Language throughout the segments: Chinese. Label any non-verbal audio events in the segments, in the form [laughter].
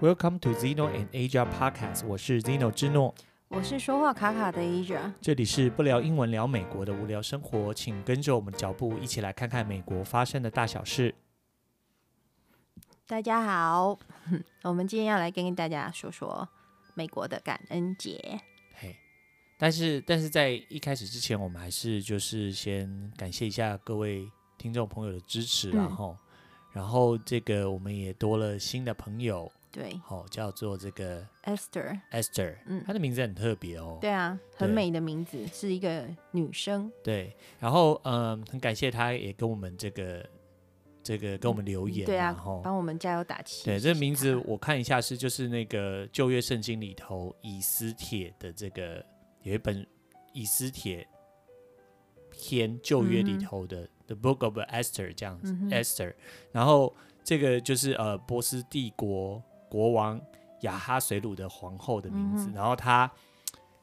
Welcome to Zeno and Asia Podcast，我是 Zeno 之诺，我是说话卡卡的 Asia，这里是不聊英文聊美国的无聊生活，请跟着我们脚步一起来看看美国发生的大小事。大家好，[laughs] 我们今天要来跟大家说说美国的感恩节。嘿，但是但是在一开始之前，我们还是就是先感谢一下各位听众朋友的支持，然后、嗯、然后这个我们也多了新的朋友。对，哦，叫做这个 Esther，Esther，嗯，她的名字很特别哦。对啊，很美的名字，是一个女生。对，然后嗯，很感谢她也跟我们这个这个跟我们留言，对啊，帮我们加油打气。对，这个名字我看一下是就是那个旧约圣经里头以斯帖的这个有一本以斯帖篇旧约里头的 The Book of Esther 这样子，Esther，然后这个就是呃波斯帝国。国王雅哈水鲁的皇后的名字，嗯、然后他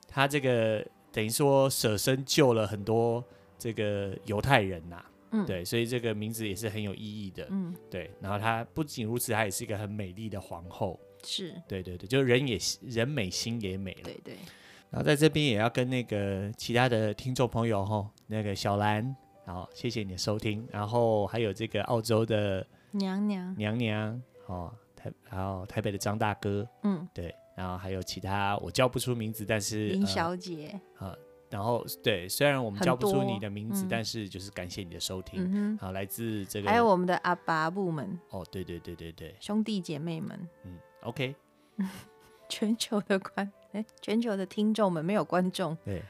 他这个等于说舍身救了很多这个犹太人呐、啊，嗯、对，所以这个名字也是很有意义的，嗯，对。然后他不仅如此，他也是一个很美丽的皇后，是。对对对，就是人也人美心也美了，对对。然后在这边也要跟那个其他的听众朋友哈，那个小兰，好，谢谢你的收听，然后还有这个澳洲的娘娘。娘娘，哦。然后台北的张大哥，嗯，对，然后还有其他我叫不出名字，但是林小姐，啊、呃，然后对，虽然我们叫不出你的名字，但是就是感谢你的收听，嗯、好，来自这个，还有我们的阿爸部门，哦，对对对对对，兄弟姐妹们，嗯，OK，[laughs] 全球的观，哎，全球的听众们没有观众，对，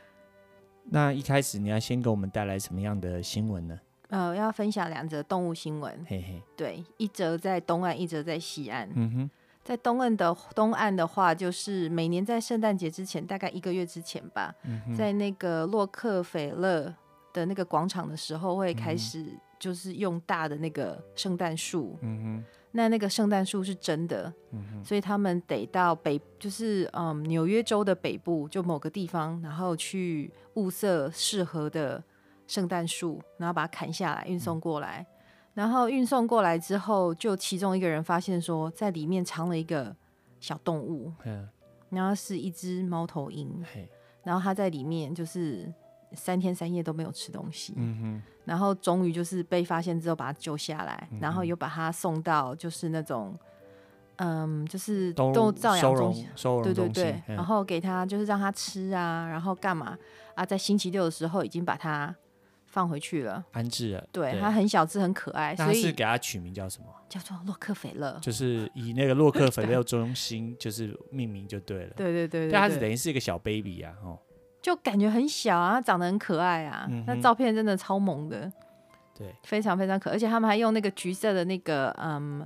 那一开始你要先给我们带来什么样的新闻呢？呃，要分享两则动物新闻。嘿嘿，对，一则在东岸，一则在西岸。嗯哼，在东岸的东岸的话，就是每年在圣诞节之前，大概一个月之前吧，嗯、在那个洛克菲勒的那个广场的时候，会开始就是用大的那个圣诞树。嗯哼，那那个圣诞树是真的。嗯哼，所以他们得到北，就是嗯纽约州的北部，就某个地方，然后去物色适合的。圣诞树，然后把它砍下来运送过来，嗯、然后运送过来之后，就其中一个人发现说，在里面藏了一个小动物，嗯、然后是一只猫头鹰，然后他在里面就是三天三夜都没有吃东西，然后终于就是被发现之后把它救下来，嗯、然后又把它送到就是那种，嗯，就是动物照养中心，对对对，嗯、然后给他就是让他吃啊，然后干嘛啊，在星期六的时候已经把它。放回去了，安置了。对，它很小只，很可爱。所以是给它取名叫什么？叫做洛克菲勒，就是以那个洛克菲勒 [laughs] 中心就是命名就对了。对对对，但它是等于是一个小 baby 啊，哦，就感觉很小啊，长得很可爱啊。那照片真的超萌的，对，非常非常可爱。而且他们还用那个橘色的那个嗯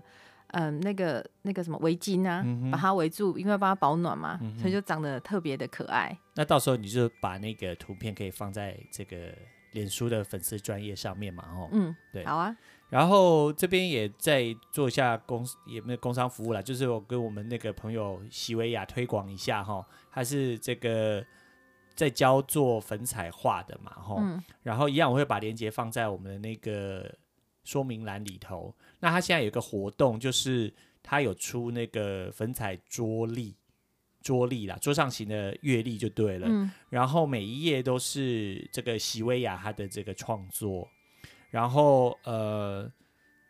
嗯那个那个什么围巾啊，把它围住，因为帮它保暖嘛，所以就长得特别的可爱。那到时候你就把那个图片可以放在这个。脸书的粉丝专业上面嘛，哦，嗯，对，好啊。然后这边也在做一下工，也没有工商服务啦，就是我跟我们那个朋友席维亚推广一下，哈，他是这个在教做粉彩画的嘛，吼，嗯，然后一样我会把链接放在我们的那个说明栏里头。那他现在有一个活动，就是他有出那个粉彩桌历。桌历啦，桌上型的月历就对了。嗯、然后每一页都是这个席维亚他的这个创作，然后呃，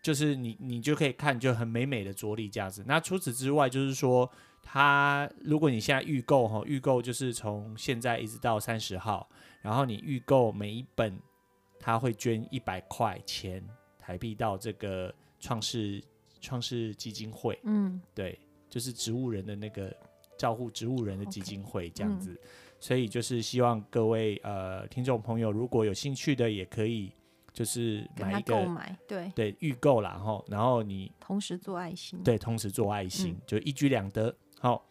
就是你你就可以看就很美美的桌历这样子。那除此之外，就是说他如果你现在预购哈，预购就是从现在一直到三十号，然后你预购每一本，他会捐一百块钱台币到这个创世创世基金会。嗯，对，就是植物人的那个。照顾植物人的基金会这样子，okay, 嗯、所以就是希望各位呃听众朋友，如果有兴趣的，也可以就是买一个购买，对对预购啦，然后然后你同时做爱心，对，同时做爱心，嗯、就一举两得。好，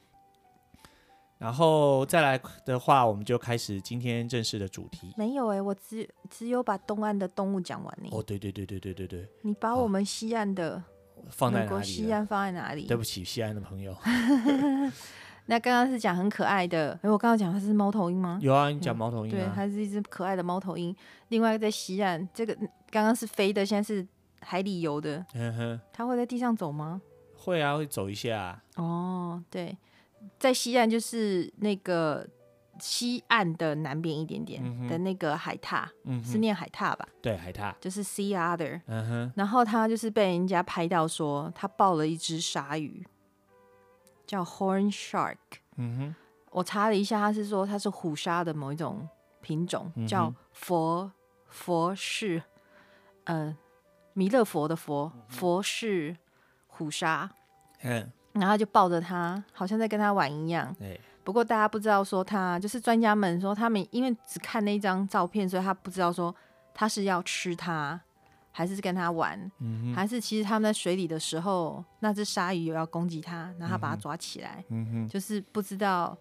然后再来的话，我们就开始今天正式的主题。没有哎、欸，我只只有把东岸的动物讲完呢。哦，对对对对对对对，你把我们西岸的放在哪里？西岸放在哪里？对不起，西岸的朋友。[laughs] 那刚刚是讲很可爱的，哎，我刚刚讲它是猫头鹰吗？有啊，你讲猫头鹰、啊嗯，对，它是一只可爱的猫头鹰。另外在西岸，这个刚刚是飞的，现在是海里游的。嗯哼，它会在地上走吗？会啊，会走一下。哦，对，在西岸就是那个西岸的南边一点点的那个海獭，嗯、是念海獭吧？对，海獭就是 sea otter。嗯哼。然后它就是被人家拍到说它抱了一只鲨鱼，叫 horn shark。嗯哼。我查了一下，他是说它是虎鲨的某一种品种，叫佛佛氏，呃，弥勒佛的佛佛氏虎鲨。嗯，然后就抱着它，好像在跟它玩一样。不过大家不知道说他，就是专家们说他们因为只看那一张照片，所以他不知道说他是要吃它，还是跟他玩，嗯、还是其实他们在水里的时候，那只鲨鱼有要攻击他，然后他把它抓起来，嗯、就是不知道。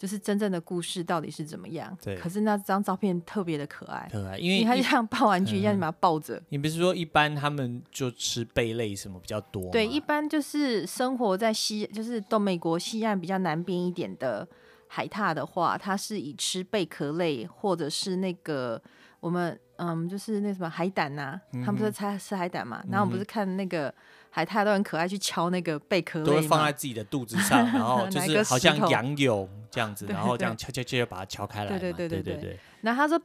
就是真正的故事到底是怎么样？对。可是那张照片特别的可爱，可爱，因为它就像抱玩具一样，你把它抱着。你不是说一般他们就吃贝类什么比较多？对，一般就是生活在西，就是东美国西岸比较南边一点的海獭的话，它是以吃贝壳类或者是那个我们嗯，就是那什么海胆呐、啊嗯，他们不是吃吃海胆嘛？然后我们不是看那个。海獭都很可爱，去敲那个贝壳，都会放在自己的肚子上，然后 [laughs] 就是好像仰泳这样子，[laughs] 然后这样敲敲敲，把它敲开来。对对对对对对。然后他说，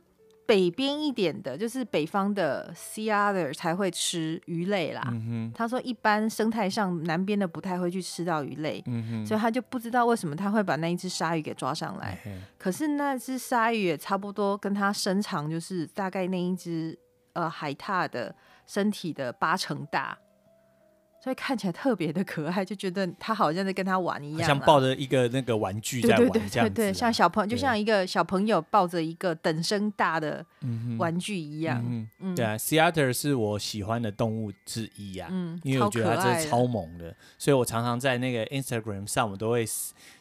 北边一点的，就是北方的 sea otter 才会吃鱼类啦。嗯、他说，一般生态上南边的不太会去吃到鱼类，嗯，所以他就不知道为什么他会把那一只鲨鱼给抓上来。嗯、可是那只鲨鱼也差不多跟它身长就是大概那一只呃海獭的身体的八成大。所以看起来特别的可爱，就觉得他好像在跟他玩一样，像抱着一个那个玩具在玩这样子，对对对对对，像小朋友，就像一个小朋友抱着一个等身大的玩具一样。嗯，嗯对啊，Sea Otter 是我喜欢的动物之一啊，嗯，因为我觉得它真的超萌的，所以我常常在那个 Instagram 上，我都会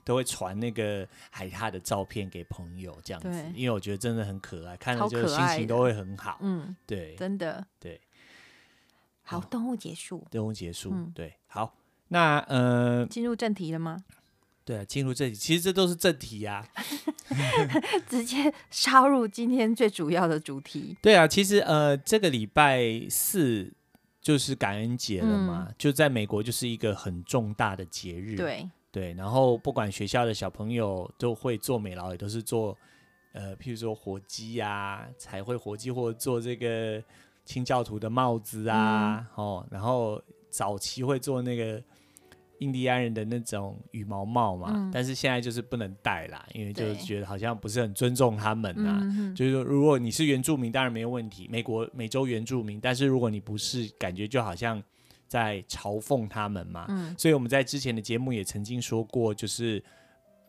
都会传那个海獭的照片给朋友这样子，因为我觉得真的很可爱，看了就心情都会很好。嗯，对，真的，对。好，动物结束。动物结束，嗯、对，好，那呃，进入正题了吗？[laughs] 对啊，进入正题，其实这都是正题呀、啊，[laughs] 直接插入今天最主要的主题。对啊，其实呃，这个礼拜四就是感恩节了嘛、嗯，就在美国就是一个很重大的节日。对对，然后不管学校的小朋友都会做美劳，也都是做呃，譬如说火鸡呀、啊，彩绘火鸡，或者做这个。清教徒的帽子啊，嗯、哦，然后早期会做那个印第安人的那种羽毛帽嘛、嗯，但是现在就是不能戴啦，因为就是觉得好像不是很尊重他们呐。就是说，如果你是原住民，当然没有问题，美国美洲原住民，但是如果你不是，感觉就好像在嘲讽他们嘛。嗯、所以我们在之前的节目也曾经说过，就是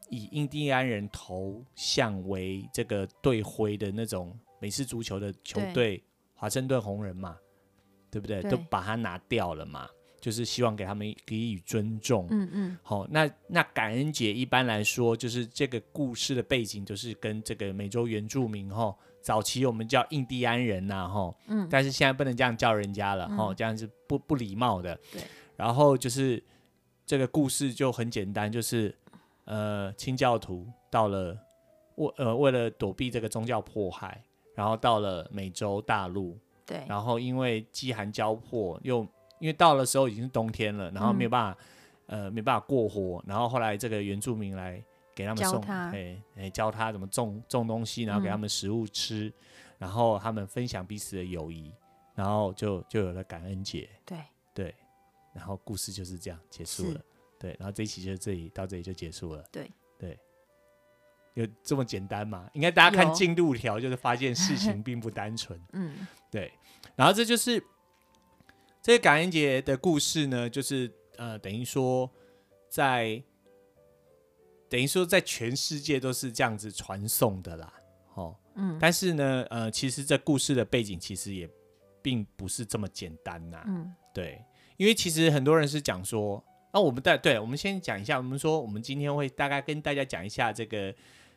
以印第安人头像为这个队徽的那种美式足球的球队。华盛顿红人嘛，对不对？对，都把它拿掉了嘛，就是希望给他们给予尊重。嗯嗯。好、哦，那那感恩节一般来说，就是这个故事的背景，就是跟这个美洲原住民哈、哦，早期我们叫印第安人呐、啊、哈、哦。嗯。但是现在不能这样叫人家了哈、这样是不不礼貌的。对。然后就是这个故事就很简单，就是呃，清教徒到了为呃为了躲避这个宗教迫害。然后到了美洲大陆，对，然后因为饥寒交迫，又因为到了时候已经是冬天了，然后没有办法，嗯、呃，没办法过活，然后后来这个原住民来给他们送，哎哎，教他怎么种种东西，然后给他们食物吃，嗯、然后他们分享彼此的友谊，然后就就有了感恩节，对。对，然后故事就是这样结束了，对，然后这一期就这里到这里就结束了，对对。有这么简单吗？应该大家看进度条，就是发现事情并不单纯。[laughs] 嗯，对。然后这就是这个感恩节的故事呢，就是呃，等于说在等于说在全世界都是这样子传送的啦。哦，嗯。但是呢，呃，其实这故事的背景其实也并不是这么简单呐。嗯，对。因为其实很多人是讲说，那、哦、我们带对，我们先讲一下，我们说我们今天会大概跟大家讲一下这个。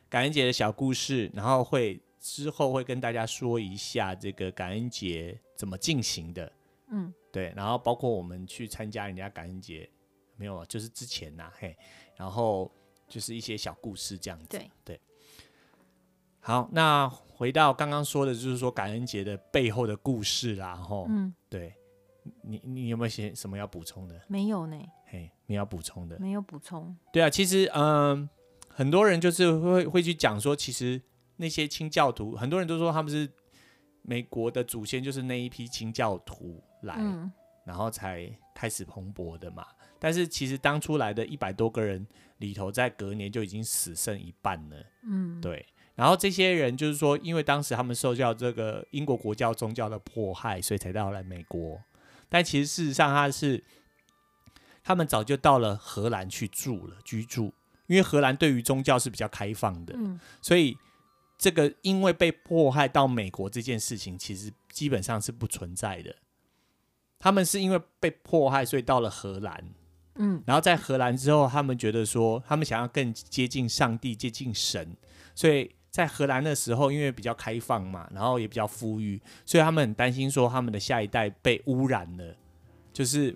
感恩节的小故事，然后会之后会跟大家说一下这个感恩节怎么进行的，嗯，对，然后包括我们去参加人家感恩节，没有，就是之前呐、啊，嘿，然后就是一些小故事这样子，对，对。好，那回到刚刚说的，就是说感恩节的背后的故事啦，吼，嗯，对，你你有没有些什么要补充的？没有呢。嘿，你要补充的？没有补充。对啊，其实嗯、呃，很多人就是会会去讲说，其实那些清教徒，很多人都说他们是美国的祖先，就是那一批清教徒来，嗯、然后才开始蓬勃的嘛。但是其实当初来的一百多个人里头，在隔年就已经死剩一半了。嗯，对。然后这些人就是说，因为当时他们受教这个英国国教宗教的迫害，所以才到来美国。但其实事实上，他是他们早就到了荷兰去住了居住，因为荷兰对于宗教是比较开放的。嗯，所以这个因为被迫害到美国这件事情，其实基本上是不存在的。他们是因为被迫害，所以到了荷兰。嗯，然后在荷兰之后，他们觉得说，他们想要更接近上帝，接近神，所以。在荷兰的时候，因为比较开放嘛，然后也比较富裕，所以他们很担心说他们的下一代被污染了，就是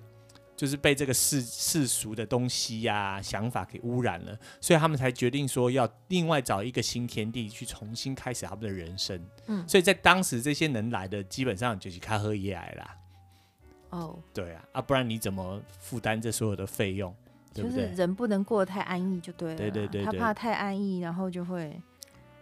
就是被这个世世俗的东西呀、啊、想法给污染了，所以他们才决定说要另外找一个新天地去重新开始他们的人生。嗯，所以在当时这些能来的基本上就是卡喝耶来啦。哦，对啊，啊，不然你怎么负担这所有的费用？就是人不能过得太安逸就对了。对对对，对，他怕太安逸，然后就会。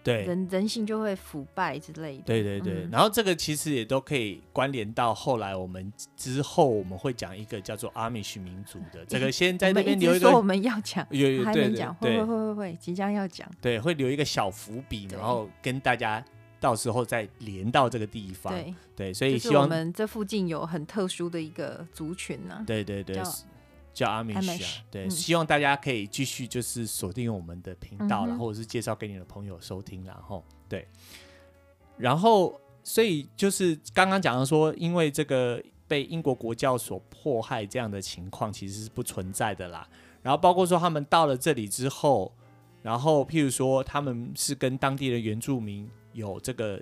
对人人性就会腐败之类的。对对对，嗯、然后这个其实也都可以关联到后来我们之后我们会讲一个叫做阿米什民族的。[laughs] 这个先在那边留一个，说我们要讲，有有还没讲，会会会会会即将要讲。对，会留一个小伏笔，然后跟大家到时候再连到这个地方。对对，所以希望我们这附近有很特殊的一个族群呢、啊。对对对。叫阿米什啊，对，嗯、希望大家可以继续就是锁定我们的频道，然后、嗯、或者是介绍给你的朋友收听，然后对，然后所以就是刚刚讲的说，因为这个被英国国教所迫害这样的情况其实是不存在的啦。然后包括说他们到了这里之后，然后譬如说他们是跟当地的原住民有这个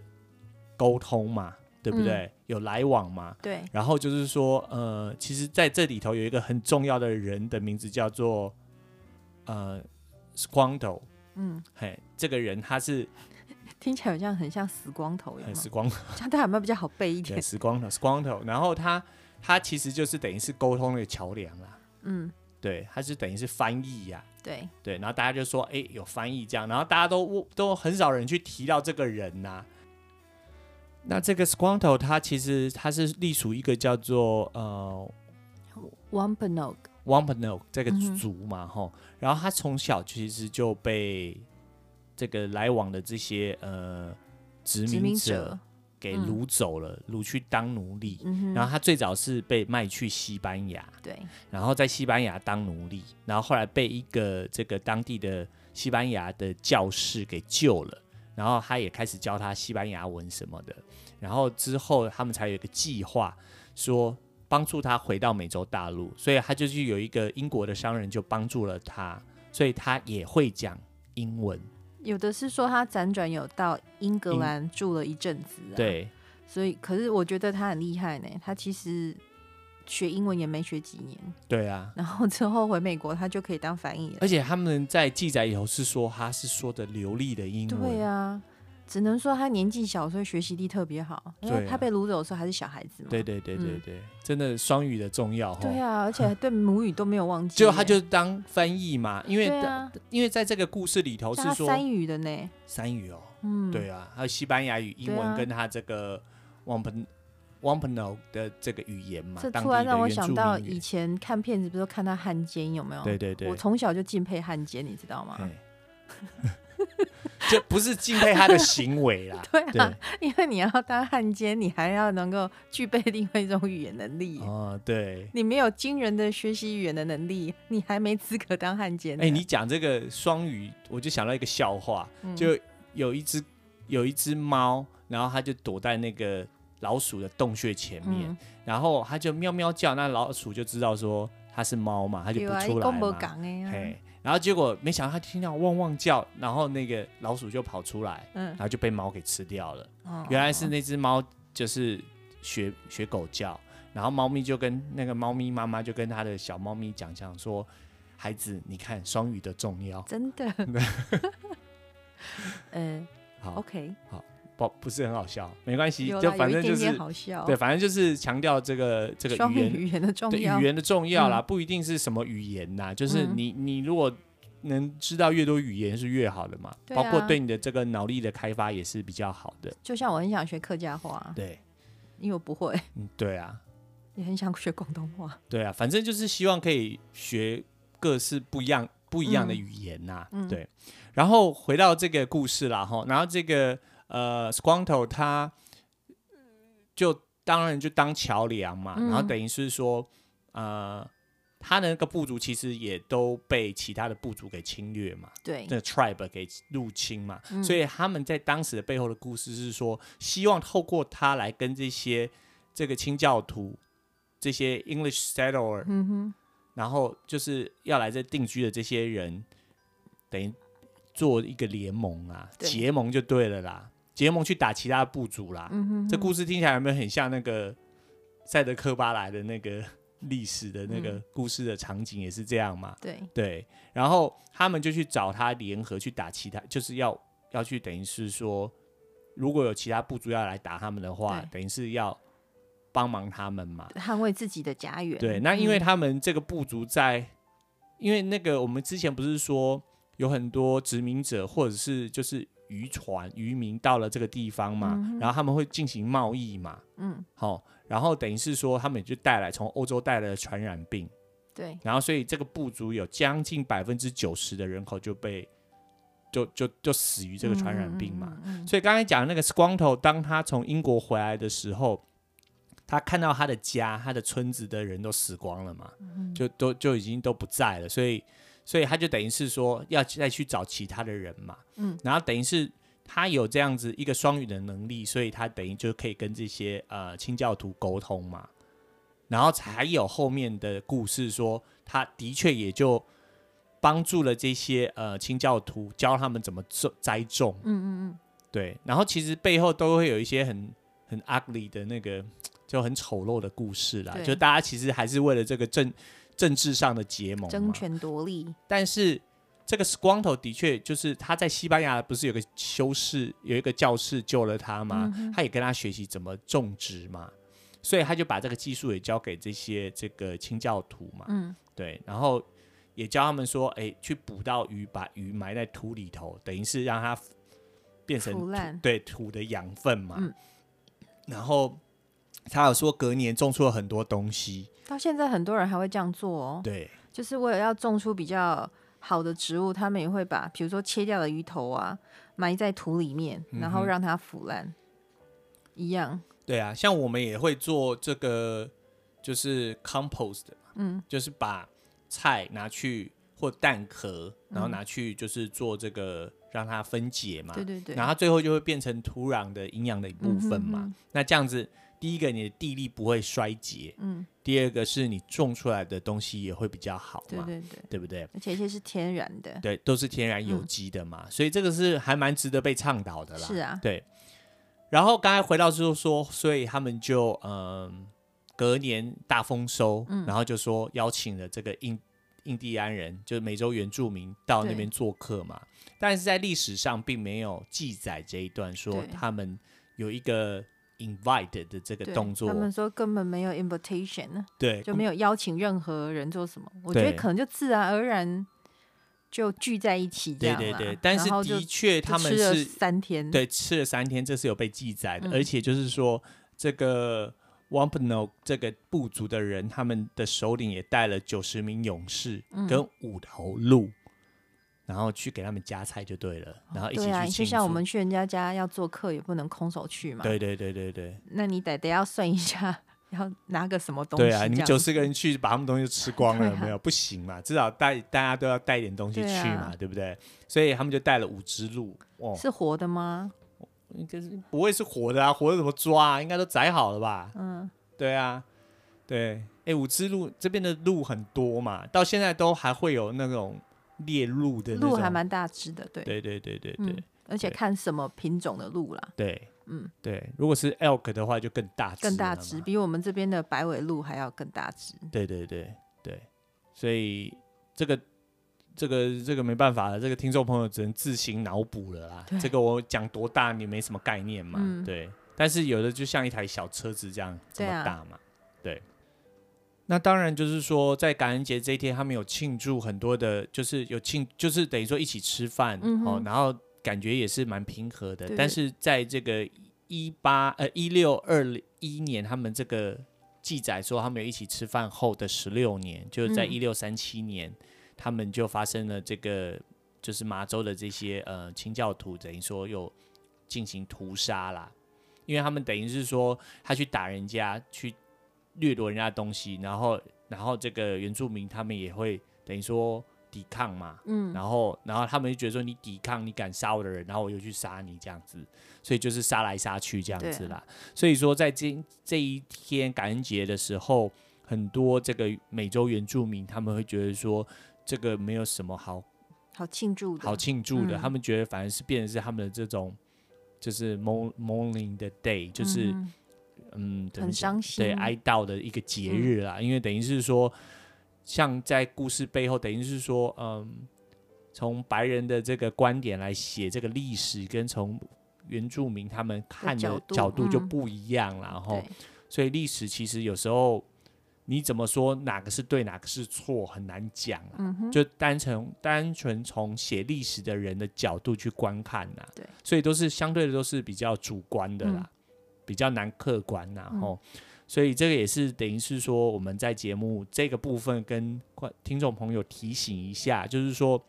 沟通嘛。对不对？嗯、有来往嘛？对。然后就是说，呃，其实在这里头有一个很重要的人的名字叫做呃，Squanto。嗯。嘿，这个人他是 [laughs] 听起来好像很像死光头一样。死光头。这样他有没有比较好背一点？死光头，Squanto。然后他他其实就是等于是沟通的桥梁啦。嗯。对，他是等于是翻译呀、啊。对。对，然后大家就说，哎，有翻译这样，然后大家都都很少人去提到这个人呐、啊。那这个 Squanto 它其实它是隶属一个叫做呃 Wampanoag Wampanoag 这个族嘛吼，嗯、然后他从小其实就被这个来往的这些呃殖民者给掳走了，掳、嗯、去当奴隶。嗯、然后他最早是被卖去西班牙，对，然后在西班牙当奴隶，然后后来被一个这个当地的西班牙的教士给救了。然后他也开始教他西班牙文什么的，然后之后他们才有一个计划，说帮助他回到美洲大陆，所以他就去有一个英国的商人就帮助了他，所以他也会讲英文。有的是说他辗转有到英格兰住了一阵子，啊，对，所以可是我觉得他很厉害呢，他其实。学英文也没学几年，对啊，然后之后回美国，他就可以当翻译了。而且他们在记载以后是说他是说的流利的英文，对啊，只能说他年纪小，所以学习力特别好。因为他被掳走的时候还是小孩子嘛。对对对对对，嗯、真的双语的重要。对啊，而且对母语都没有忘记。就他就当翻译嘛，因为、啊、因为在这个故事里头是说三语的呢，三语哦，嗯，对啊，还有西班牙语、英文跟他这个。Wampanoag 的这个语言嘛，这突然让我想到以前看片子，不是看他汉奸有没有？对对对，我从小就敬佩汉奸，你知道吗？[laughs] 这不是敬佩他的行为啦。[laughs] 对啊，因为你要当汉奸，你还要能够具备另外一种语言能力。哦，对，你没有惊人的学习语言的能力，你还没资格当汉奸。哎，你讲这个双语，我就想到一个笑话，就有一只有一只猫，然后它就躲在那个。老鼠的洞穴前面，嗯、然后它就喵喵叫，那老鼠就知道说它是猫嘛，它就不出来嘛。嘿，然后结果没想到它听到汪汪叫，然后那个老鼠就跑出来，嗯、然后就被猫给吃掉了。哦、原来是那只猫就是学学狗叫，然后猫咪就跟那个猫咪妈妈就跟它的小猫咪讲讲说，孩子，你看双语的重要，真的。嗯，[laughs] 好，OK，好。不不是很好笑，没关系，就反正就是好笑对，反正就是强调这个这个语言语言的重要，语言的重要啦，嗯、不一定是什么语言呐，就是你你如果能知道越多语言是越好的嘛，嗯、包括对你的这个脑力的开发也是比较好的。就像我很想学客家话，对，因为我不会，嗯，对啊，[laughs] 也很想学广东话，对啊，反正就是希望可以学各式不一样不一样的语言呐，嗯、对。然后回到这个故事啦哈，然后这个。呃，Squanto 他就当然就当桥梁嘛，嗯、然后等于是说，呃，他的那个部族其实也都被其他的部族给侵略嘛，对，那个 tribe 给入侵嘛，嗯、所以他们在当时的背后的故事是说，希望透过他来跟这些这个清教徒、这些 English settler，嗯哼，然后就是要来这定居的这些人，等于做一个联盟啊，结盟就对了啦。结盟去打其他部族啦，嗯、哼哼，这故事听起来有没有很像那个赛德克巴莱的那个历史的那个故事的场景也是这样嘛？对对，然后他们就去找他联合去打其他，就是要要去等于是说，如果有其他部族要来打他们的话，等于是要帮忙他们嘛，捍卫自己的家园。对，那因为他们这个部族在，嗯、因为那个我们之前不是说有很多殖民者或者是就是。渔船渔民到了这个地方嘛，嗯、然后他们会进行贸易嘛，嗯，好、哦，然后等于是说他们也就带来从欧洲带来的传染病，对，然后所以这个部族有将近百分之九十的人口就被就就就死于这个传染病嘛，嗯嗯嗯、所以刚才讲的那个 Squanto 当他从英国回来的时候，他看到他的家、他的村子的人都死光了嘛，嗯、就都就已经都不在了，所以。所以他就等于是说要再去找其他的人嘛，嗯，然后等于是他有这样子一个双语的能力，所以他等于就可以跟这些呃清教徒沟通嘛，然后才有后面的故事说他的确也就帮助了这些呃清教徒，教他们怎么种栽种，嗯嗯嗯，对，然后其实背后都会有一些很很 ugly 的那个就很丑陋的故事啦，就大家其实还是为了这个政。政治上的结盟，争权夺利。但是这个 Squanto 的确就是他在西班牙不是有个修士，有一个教士救了他吗？嗯、他也跟他学习怎么种植嘛，所以他就把这个技术也交给这些这个清教徒嘛。嗯，对，然后也教他们说，哎、欸，去捕到鱼，把鱼埋在土里头，等于是让它变成对土的养分嘛。嗯、然后他有说隔年种出了很多东西。到现在很多人还会这样做哦，对，就是为了要种出比较好的植物，他们也会把比如说切掉的鱼头啊埋在土里面，然后让它腐烂，嗯、一样。对啊，像我们也会做这个，就是 compost，嗯，就是把菜拿去或蛋壳，然后拿去就是做这个让它分解嘛，对对对，然后最后就会变成土壤的营养的一部分嘛，嗯、哼哼。那这样子。第一个，你的地力不会衰竭。嗯。第二个是你种出来的东西也会比较好嘛。对对对。对不对？而且这些是天然的。对，都是天然有机的嘛，嗯、所以这个是还蛮值得被倡导的啦。是啊。对。然后刚才回到就是说，所以他们就嗯，隔年大丰收，嗯、然后就说邀请了这个印印第安人，就是美洲原住民到那边做客嘛。但是在历史上并没有记载这一段，说他们有一个。Invite 的这个动作，他们说根本没有 invitation，对，就没有邀请任何人做什么。我觉得可能就自然而然就聚在一起这样。对对对，但是的确他们是吃了三天，对，吃了三天，这是有被记载的。而且就是说，这个 Wampanoag 这个部族的人，他们的首领也带了九十名勇士跟五头鹿。然后去给他们夹菜就对了，然后一起去。对啊，就像我们去人家家要做客，也不能空手去嘛。对对对对对。那你得得要算一下，要拿个什么东西？对啊，你们九十个人去，把他们东西吃光了，啊、没有？不行嘛，至少带大家都要带一点东西去嘛，对，啊、对不对？所以他们就带了五只鹿。哦，是活的吗？应该是不会是活的啊，活的怎么抓啊？应该都宰好了吧？嗯，对啊，对。哎，五只鹿这边的鹿很多嘛，到现在都还会有那种。猎鹿的鹿还蛮大只的，对对对对对对、嗯，而且看什么品种的鹿啦，对，嗯对，如果是 elk 的话就更大只，更大只，比我们这边的白尾鹿还要更大只，对对对对，所以这个这个这个没办法了，这个听众朋友只能自行脑补了啦。这个我讲多大你没什么概念嘛，嗯、对。但是有的就像一台小车子这样这么大嘛，对。那当然就是说，在感恩节这一天，他们有庆祝很多的，就是有庆，就是等于说一起吃饭、嗯、哦，然后感觉也是蛮平和的。但是在这个一八呃一六二一年，他们这个记载说，他们有一起吃饭后的十六年，就是在一六三七年，嗯、他们就发生了这个，就是麻州的这些呃清教徒，等于说又进行屠杀啦，因为他们等于是说他去打人家去。掠夺人家的东西，然后，然后这个原住民他们也会等于说抵抗嘛，嗯，然后，然后他们就觉得说你抵抗，你敢杀我的人，然后我又去杀你这样子，所以就是杀来杀去这样子啦。所以说在这这一天感恩节的时候，很多这个美洲原住民他们会觉得说这个没有什么好好庆祝的，好庆祝的，嗯、他们觉得反而是变成是他们的这种就是 mourning the day，就是。嗯嗯，很伤心，对哀悼的一个节日啦，嗯、因为等于是说，像在故事背后，等于是说，嗯，从白人的这个观点来写这个历史，跟从原住民他们看的角度就不一样了，然后，嗯、所以历史其实有时候你怎么说哪个是对，哪个是错，很难讲啊。嗯、哼。就单纯单纯从写历史的人的角度去观看呐，对，所以都是相对的都是比较主观的啦。嗯比较难客观，然后，所以这个也是等于是说，我们在节目这个部分跟听众朋友提醒一下，就是说，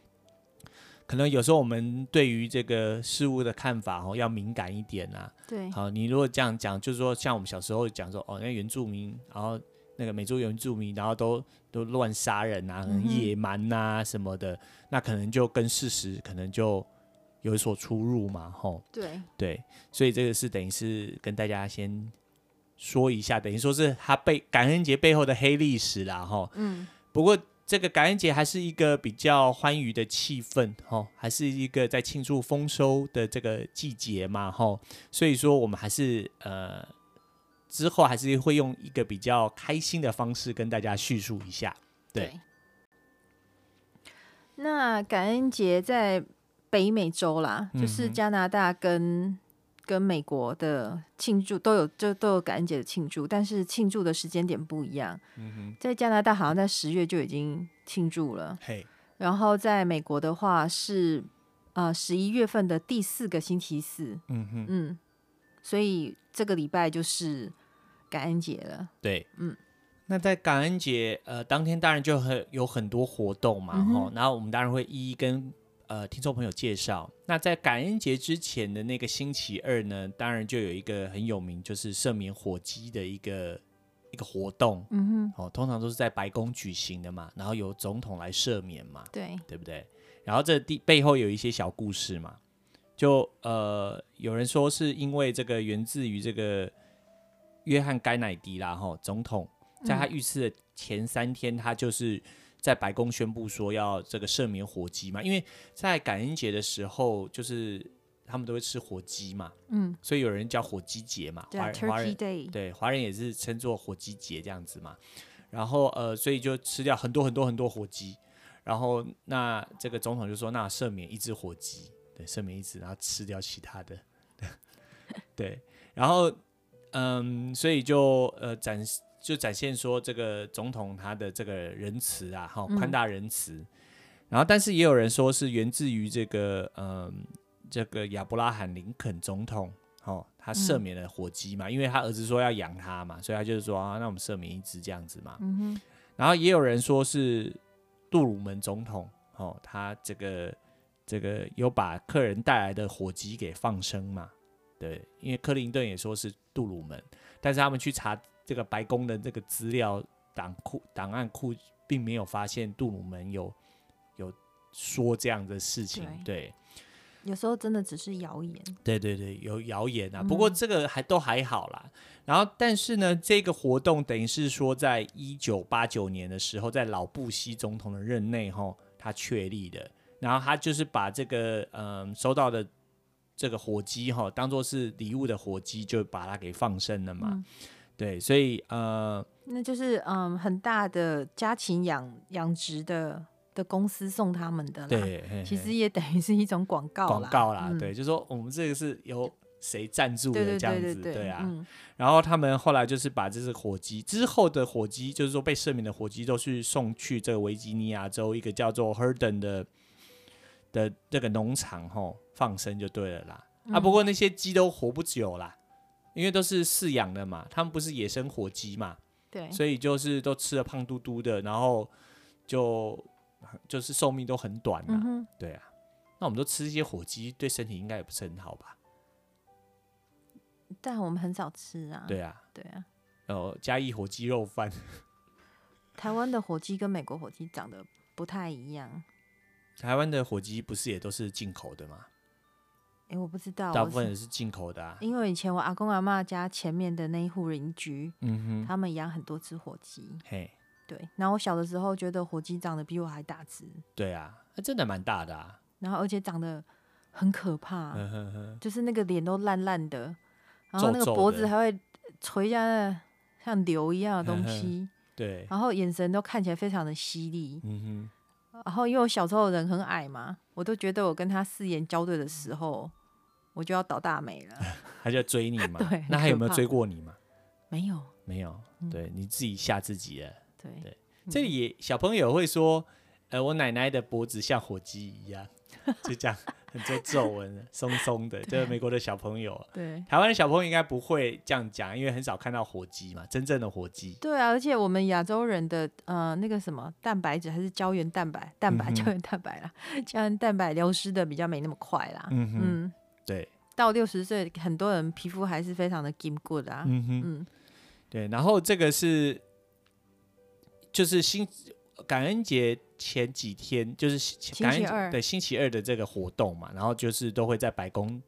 可能有时候我们对于这个事物的看法哦，要敏感一点啊。对，好，你如果这样讲，就是说，像我们小时候讲说，哦，那原住民，然后那个美洲原住民，然后都都乱杀人啊，很野蛮呐什么的，嗯、那可能就跟事实可能就。有所出入嘛，吼，对。对，所以这个是等于是跟大家先说一下，等于说是他背感恩节背后的黑历史啦，吼，嗯，不过这个感恩节还是一个比较欢愉的气氛，吼，还是一个在庆祝丰收的这个季节嘛，吼，所以说我们还是呃之后还是会用一个比较开心的方式跟大家叙述一下，对。对。那感恩节在。北美洲啦，就是加拿大跟、跟美国的庆祝都有，就都有感恩节的庆祝，但是庆祝的时间点不一样。嗯、哼在加拿大好像在十月就已经庆祝了，嘿然后在美国的话是呃十一月份的第四个星期四。嗯哼嗯，所以这个礼拜就是感恩节了。对，嗯，那在感恩节呃当天当然就很有很多活动嘛，嗯、然后我们当然会一一跟。呃，听众朋友介绍，那在感恩节之前的那个星期二呢，当然就有一个很有名，就是赦免火鸡的一个一个活动。嗯哼，哦，通常都是在白宫举行的嘛，然后由总统来赦免嘛，对，对不对？然后这地背后有一些小故事嘛，就呃，有人说是因为这个源自于这个约翰甘乃迪啦，哈，总统在他遇刺的前三天，他就是。在白宫宣布说要这个赦免火鸡嘛，因为在感恩节的时候，就是他们都会吃火鸡嘛，嗯，所以有人叫火鸡节嘛，华人华人对华人也是称作火鸡节这样子嘛，然后呃，所以就吃掉很多很多很多火鸡，然后那这个总统就说，那赦免一只火鸡，对，赦免一只，然后吃掉其他的，[laughs] 对，然后嗯，所以就呃展示。就展现说这个总统他的这个仁慈啊，哈，宽大仁慈。嗯、然后，但是也有人说是源自于这个，嗯，这个亚伯拉罕林肯总统，哦，他赦免了火鸡嘛，嗯、因为他儿子说要养他嘛，所以他就是说啊，那我们赦免一只这样子嘛。嗯、然后也有人说是杜鲁门总统，哦，他这个这个有把客人带来的火鸡给放生嘛，对，因为克林顿也说是杜鲁门，但是他们去查。这个白宫的这个资料档库档案库并没有发现杜鲁门有有说这样的事情，对，对有时候真的只是谣言，对对对，有谣言啊。不过这个还都还好啦。嗯、然后，但是呢，这个活动等于是说，在一九八九年的时候，在老布希总统的任内，哈，他确立的。然后他就是把这个嗯收到的这个火鸡，哈，当做是礼物的火鸡，就把它给放生了嘛。嗯对，所以呃，那就是嗯，很大的家禽养养殖的的公司送他们的啦。对，其实也等于是一种广告广告啦。对，就说我们这个是由谁赞助的这样子，对啊。然后他们后来就是把这只火鸡之后的火鸡，就是说被赦免的火鸡，都去送去这个维吉尼亚州一个叫做 Herndon 的的这个农场吼放生就对了啦。啊，不过那些鸡都活不久啦，因为都是饲养的嘛，他们不是野生火鸡嘛。对，所以就是都吃的胖嘟嘟的，然后就就是寿命都很短了。嗯、对啊，那我们都吃一些火鸡，对身体应该也不是很好吧？但我们很少吃啊。对啊，对啊。哦，嘉义火鸡肉饭。[laughs] 台湾的火鸡跟美国火鸡长得不太一样。台湾的火鸡不是也都是进口的吗？哎，我不知道，大部分也是进口的啊。因为以前我阿公阿妈家前面的那一户邻居，嗯哼，他们养很多只火鸡。嘿，对。然后我小的时候觉得火鸡长得比我还大只。对啊，那真的蛮大的啊。然后而且长得很可怕，呵呵呵，就是那个脸都烂烂的，然后那个脖子还会垂下那像瘤一样的东西。对。然后眼神都看起来非常的犀利。嗯哼。然后因为我小时候人很矮嘛，我都觉得我跟他四眼交对的时候。我就要倒大霉了，[laughs] 他就要追你嘛？[laughs] 对，那他有没有追过你吗？没有，没有。对，你自己吓自己了。对对，这里也小朋友会说，呃，我奶奶的脖子像火鸡一样，[laughs] 就这样很多皱纹，松松的。这美国的小朋友，对，台湾的小朋友应该不会这样讲，因为很少看到火鸡嘛，真正的火鸡。对啊，而且我们亚洲人的呃那个什么蛋白质还是胶原蛋白，蛋白胶原蛋白啦，胶原蛋白流失的比较没那么快啦。嗯嗯。对，到六十岁，很多人皮肤还是非常的 good 啊。嗯哼，嗯，对。然后这个是，就是新感恩节前几天，就是感恩节对星期二的这个活动嘛，然后就是都会在白宫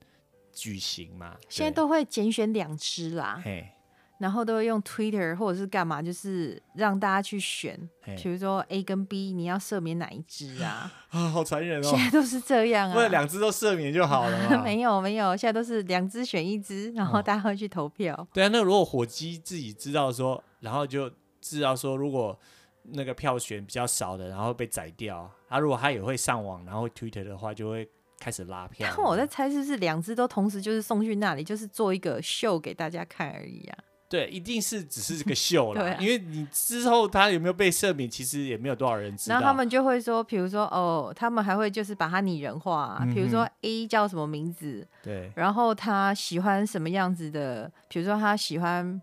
举行嘛。现在都会拣选两只啦。嘿。然后都会用 Twitter 或者是干嘛，就是让大家去选，比如说 A 跟 B，你要赦免哪一只啊？[laughs] 啊，好残忍哦！现在都是这样啊，不是两只都赦免就好了吗？[laughs] 没有没有，现在都是两只选一只，然后大家会去投票。哦、对啊，那如果火鸡自己知道说，然后就知道说，如果那个票选比较少的，然后被宰掉，他、啊、如果他也会上网，然后 Twitter 的话，就会开始拉票。然后我在猜是不是两只都同时就是送去那里，就是做一个秀给大家看而已啊？对，一定是只是这个 [laughs] 秀了，啊，因为你之后他有没有被赦免，其实也没有多少人知道。然后他们就会说，比如说哦，他们还会就是把他拟人化，比如说 A 叫什么名字，对，然后他喜欢什么样子的，比如说他喜欢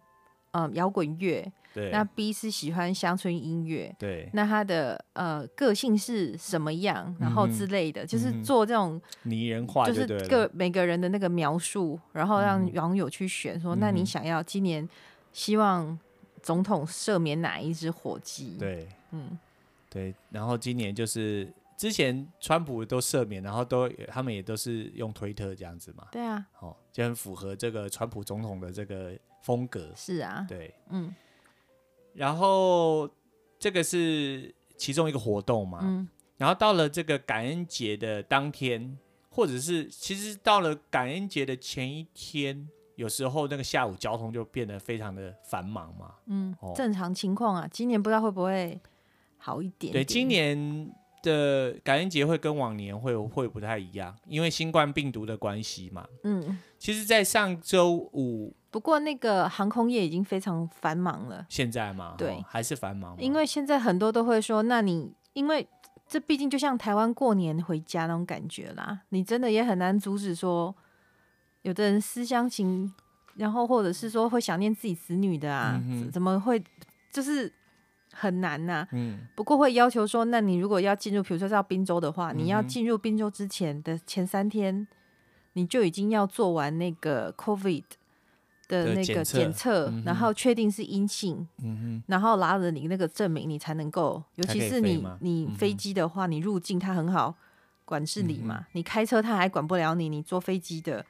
嗯摇滚乐。对，那 B 是喜欢乡村音乐，对，那他的呃个性是什么样，然后之类的，嗯、就是做这种拟人化就，就是个每个人的那个描述，然后让网友去选，说、嗯、那你想要今年希望总统赦免哪一只火鸡？对，嗯，对，然后今年就是之前川普都赦免，然后都他们也都是用推特这样子嘛，对啊，哦，就很符合这个川普总统的这个风格，是啊，对，嗯。然后这个是其中一个活动嘛，嗯，然后到了这个感恩节的当天，或者是其实到了感恩节的前一天，有时候那个下午交通就变得非常的繁忙嘛，嗯，哦，正常情况啊，今年不知道会不会好一点点。对，今年的感恩节会跟往年会会不太一样，因为新冠病毒的关系嘛，嗯，其实，在上周五。不过那个航空业已经非常繁忙了。现在吗？对，哦，还是繁忙。因为现在很多都会说，那你因为这毕竟就像台湾过年回家那种感觉啦，你真的也很难阻止说，有的人思乡情，然后或者是说会想念自己子女的啊，嗯、怎么会就是很难呐、啊？嗯。不过会要求说，那你如果要进入，比如说到滨州的话，嗯、你要进入滨州之前的前三天，你就已经要做完那个 COVID。的那个检测，嗯、然后确定是阴性，嗯，然后拿着你那个证明，你才能够，尤其是你你飞机的话，你入境它很好管制你嘛，嗯、你开车它还管不了你，你坐飞机的，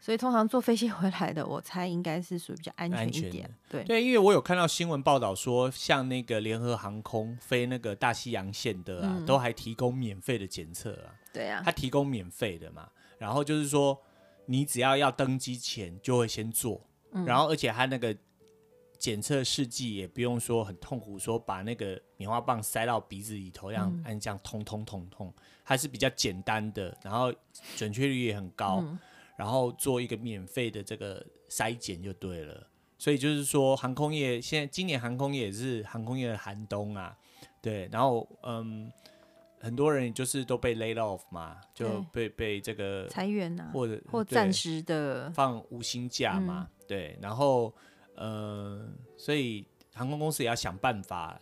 所以通常坐飞机 [laughs] 回来的，我猜应该是属于比较安全一点，对对，因为我有看到新闻报道说，像那个联合航空飞那个大西洋线的啊，嗯、都还提供免费的检测啊，对啊，它提供免费的嘛，然后就是说你只要要登机前就会先做。然后，而且他那个检测试剂也不用说很痛苦，说把那个棉花棒塞到鼻子里头，这样、嗯、按这样通通通通，还是比较简单的，然后准确率也很高，嗯、然后做一个免费的这个筛检就对了。所以就是说，航空业现在今年航空业也是航空业的寒冬啊，对，然后嗯。很多人就是都被 laid off 嘛，就被被这个裁员啊，或者或暂时的放无薪假嘛，嗯、对，然后呃，所以航空公司也要想办法，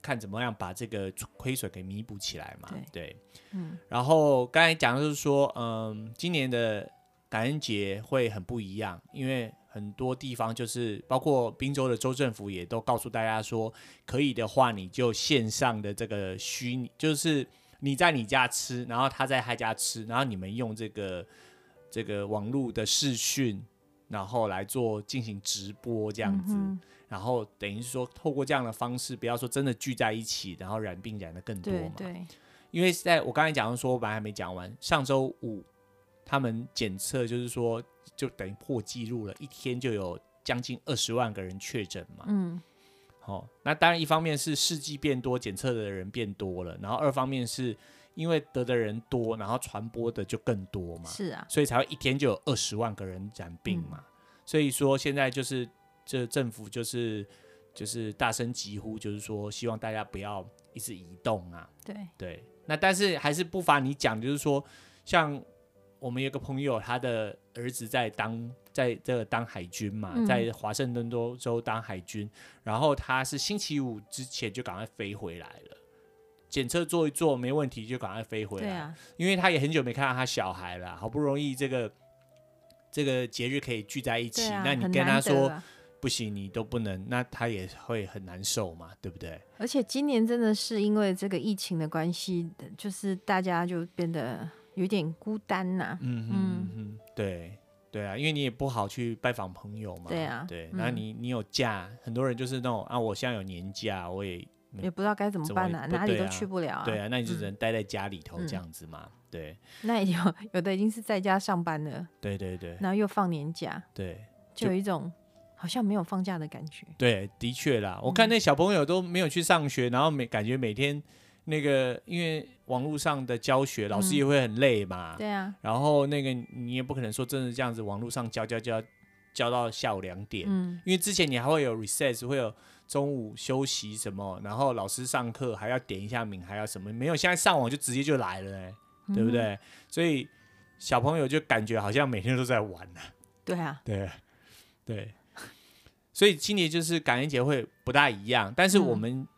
看怎么样把这个亏损给弥补起来嘛，对，对嗯，然后刚才讲的就是说，嗯、呃，今年的感恩节会很不一样，因为。很多地方就是包括滨州的州政府也都告诉大家说，可以的话你就线上的这个虚拟，就是你在你家吃，然后他在他家吃，然后你们用这个这个网络的视讯，然后来做进行直播这样子，嗯、然后等于是说透过这样的方式，不要说真的聚在一起，然后染病染的更多嘛。对，对。因为在我刚才讲的说，我本来还没讲完，上周五他们检测就是说。就等于破纪录了，一天就有将近二十万个人确诊嘛。嗯，好、哦，那当然一方面是试剂变多，检测的人变多了，然后二方面是因为得的人多，然后传播的就更多嘛。是啊，所以才会一天就有二十万个人染病嘛。嗯、所以说现在就是这政府就是就是大声疾呼，就是说希望大家不要一直移动啊。对对，那但是还是不乏你讲，就是说像。我们有个朋友，他的儿子在当在这个当海军嘛，嗯、在华盛顿州州当海军，然后他是星期五之前就赶快飞回来了，检测做一做没问题就赶快飞回来，啊、因为他也很久没看到他小孩了，好不容易这个这个节日可以聚在一起，啊、那你跟他说、啊、不行，你都不能，那他也会很难受嘛，对不对？而且今年真的是因为这个疫情的关系，就是大家就变得。有点孤单呐、啊，嗯嗯。嗯，对对啊，因为你也不好去拜访朋友嘛，对啊，对，那你你有假，很多人就是那种啊，我现在有年假，我也也不知道该怎么办呢、啊，哪里都去不了啊，对啊，那你就只能待在家里头这样子嘛，对，那有有的已经是在家上班了，对对对，然后又放年假，对，就有一种好像没有放假的感觉，对，的确啦，我看那小朋友都没有去上学，然后每感觉每天。那个，因为网络上的教学，老师也会很累嘛。嗯、对啊。然后那个，你也不可能说真的这样子，网络上教教教教到下午两点。嗯。因为之前你还会有 recess，会有中午休息什么，然后老师上课还要点一下名，还要什么？没有，现在上网就直接就来了、欸，嗯、对不对？所以小朋友就感觉好像每天都在玩呢。对啊。对。对。所以今年就是感恩节会不大一样，但是我们。嗯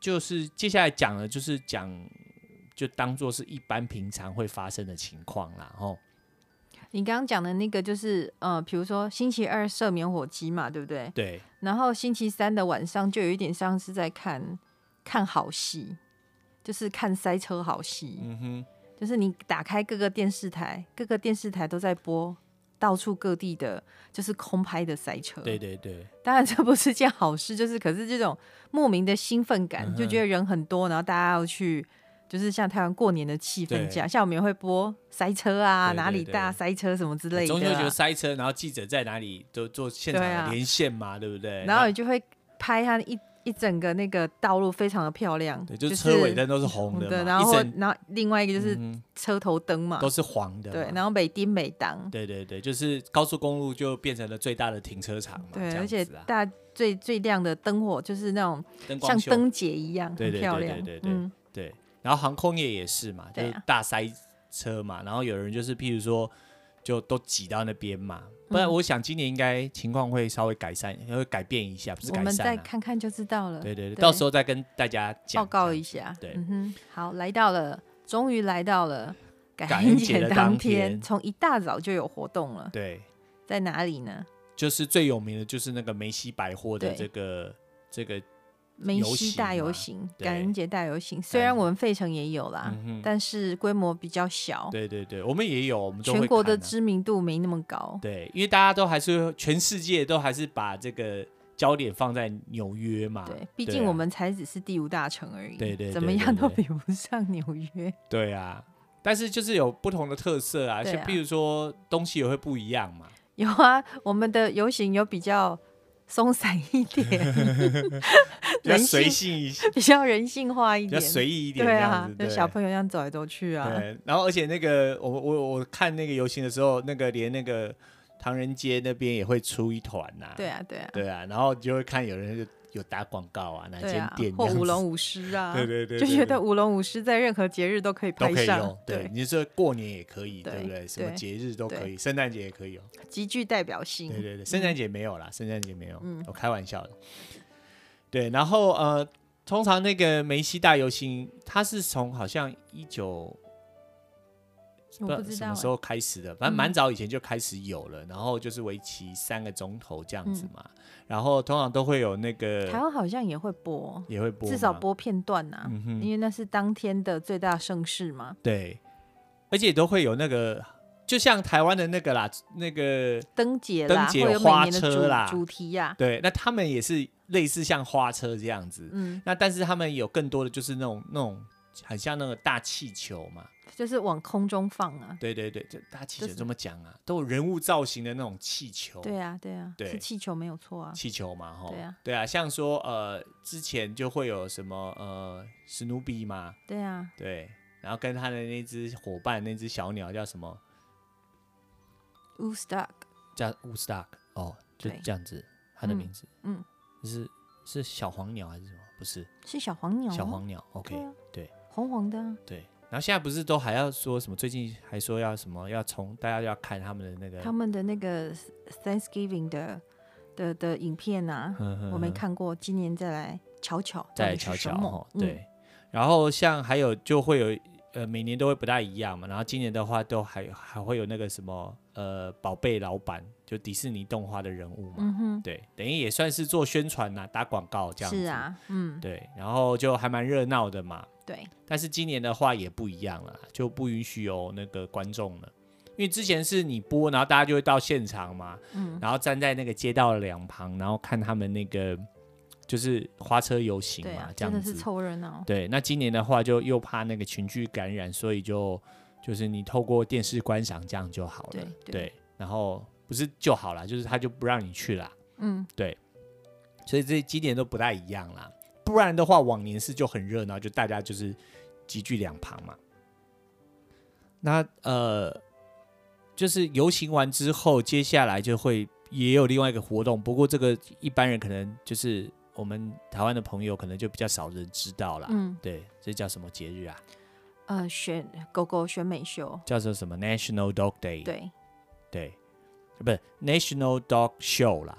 就是接下来讲的，就是讲，就当做是一般平常会发生的情况啦。哦，你刚刚讲的那个，就是呃，比如说星期二射灭火机嘛，对不对？对。然后星期三的晚上就有一点像是在看看好戏，就是看塞车好戏。嗯哼。就是你打开各个电视台，各个电视台都在播。到处各地的，就是空拍的塞车。对对对，当然这不是件好事，就是可是这种莫名的兴奋感，嗯、就觉得人很多，然后大家要去，就是像台湾过年的气氛这样。像我们也会播塞车啊，对对对，哪里大塞车什么之类的。总就觉得塞车，然后记者在哪里都做现场的连线嘛，对，不对？然后你就会拍他一。一整个那个道路非常的漂亮，对，就是车尾灯都是红的，然后然后另外一个就是车头灯嘛，都是黄的，对，然后每丁每当，对对对，就是高速公路就变成了最大的停车场嘛，对，而且大最最亮的灯火就是那种像灯节一样，很漂亮，对对对对，然后航空业也是嘛，就是大塞车嘛，然后有人就是譬如说就都挤到那边嘛。不然，我想今年应该情况会稍微改善，会改变一下，不是改善。我们再看看就知道了。对对对，到时候再跟大家报告一下。对，嗯哼，好，来到了，终于来到了感恩节的 [laughs] 当天，从一大早就有活动了。对，在哪里呢？就是最有名的就是那个梅西百货的这个这个。梅西大游行，感恩节大游行，虽然我们费城也有啦，但是规模比较小。对对对，我们也有，我们全国的知名度没那么高。对，因为大家都还是全世界都还是把这个焦点放在纽约嘛。对，毕竟我们才只是第五大城而已。对对，怎么样都比不上纽约。对啊，但是就是有不同的特色啊，像比如说东西也会不一样嘛。有啊，我们的游行有比较。松散一点，[laughs] 比较随性一些，[laughs] 比较人性化一点，比较随意一点，对啊，对就小朋友这样走来走去啊。对，然后而且那个我我我看那个游行的时候，那个连那个唐人街那边也会出一团呐。对啊，对啊，对啊，然后就会看有人就。有打广告啊，哪间店或舞龙舞狮啊？[laughs] 对对对，就觉得舞龙舞狮在任何节日都可以拍上。对，你说过年也可以，对不对？什么节日都可以，圣诞节也可以哦，极具代表性。对对对，圣诞节没有啦，圣诞节没有，我开玩笑的。对，然后呃，通常那个梅西大游行，它是从好像一九。不知道什么时候开始的，反正蛮早以前就开始有了，然后就是为期三个钟头这样子嘛，然后通常都会有那个台湾好像也会播，也会播，至少播片段呐，因为那是当天的最大盛事嘛。对，而且都会有那个，就像台湾的那个啦，那个灯节灯节花车啦，主题呀，对，那他们也是类似像花车这样子，嗯，那但是他们有更多的就是那种那种很像那个大气球嘛。就是往空中放啊！对对对，就大气球这么讲啊，都有人物造型的那种气球。对啊对啊，是气球没有错啊。气球嘛，哈。对啊对啊，像说呃，之前就会有什么呃，史努比嘛。对啊。对，然后跟他的那只伙伴，那只小鸟叫什么？Woodstock。叫 Woodstock 哦，就这样子，它的名字。嗯。是是小黄鸟还是什么？不是。是小黄鸟。小黄鸟，OK，对。黄黄的。对。然后现在不是都还要说什么？最近还说要什么？要从大家要看他们的那个他们的那个 Thanksgiving 的的的影片啊，我没看过。今年再来瞧瞧，再来瞧瞧哈。对，嗯、然后像还有就会有呃，每年都会不大一样嘛。然后今年的话，都还还会有那个什么呃，宝贝老板，就迪士尼动画的人物嘛。嗯、对，等于也算是做宣传呐、啊，打广告这样子。是啊，嗯，对，然后就还蛮热闹的嘛。对，但是今年的话也不一样了，就不允许有那个观众了，因为之前是你播，然后大家就会到现场嘛，嗯，然后站在那个街道的两旁，然后看他们那个就是花车游行嘛，啊、这样子，真的是凑热闹。对，那今年的话就又怕那个群聚感染，所以就就是你透过电视观赏这样就好了，对，对对然后不是就好了，就是他就不让你去了，嗯，对，所以这今年都不太一样啦。不然的话，往年是就很热闹，就大家就是集聚两旁嘛。那呃，就是游行完之后，接下来就会也有另外一个活动。不过这个一般人可能就是我们台湾的朋友可能就比较少人知道了。嗯，对，这叫什么节日啊？呃，选狗狗选美秀，叫做什么 National Dog Day？对，对，不是 National Dog Show 啦，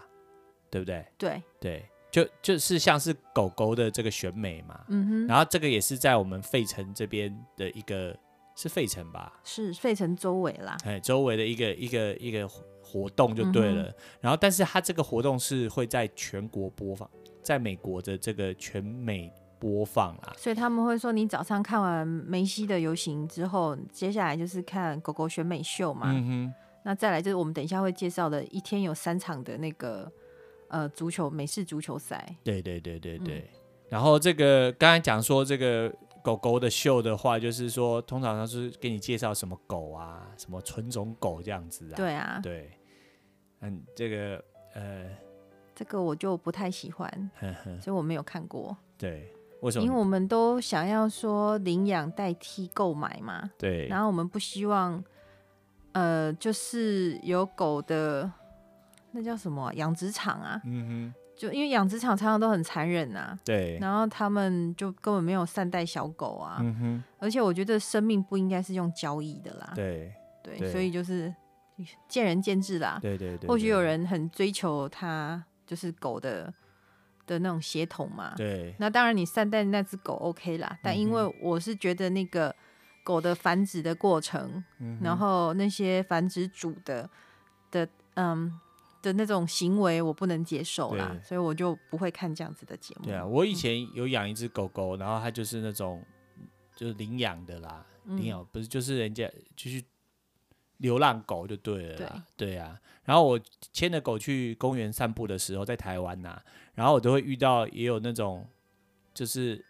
对不对？对，对。就就是像是狗狗的这个选美嘛，嗯哼，然后这个也是在我们费城这边的一个，是费城吧？是费城周围啦，哎，周围的一个一个一个活动就对了。嗯、然后，但是它这个活动是会在全国播放，在美国的这个全美播放啦。所以他们会说，你早上看完梅西的游行之后，接下来就是看狗狗选美秀嘛。嗯哼，那再来就是我们等一下会介绍的，一天有三场的那个。呃，足球美式足球赛，对对对对对。嗯、然后这个刚才讲说这个狗狗的秀的话，就是说通常都是给你介绍什么狗啊，什么纯种狗这样子啊。对啊，对。嗯，这个呃，这个我就不太喜欢，[laughs] 呵呵所以我没有看过。对，为什么？因为我们都想要说领养代替购买嘛。对。然后我们不希望，呃，就是有狗的。那叫什么养殖场啊？嗯哼，就因为养殖场常常都很残忍呐。对。然后他们就根本没有善待小狗啊。嗯哼。而且我觉得生命不应该是用交易的啦。对。对。所以就是见仁见智啦。对对对。或许有人很追求它，就是狗的的那种血统嘛。对。那当然，你善待那只狗 OK 啦。但因为我是觉得那个狗的繁殖的过程，然后那些繁殖主的的嗯。的那种行为我不能接受啦，所以我就不会看这样子的节目。对啊，我以前有养一只狗狗，嗯、然后它就是那种就是领养的啦，领养、嗯、不是就是人家就是流浪狗就对了啦，对，对啊。然后我牵着狗去公园散步的时候，在台湾呐、啊，然后我都会遇到也有那种就是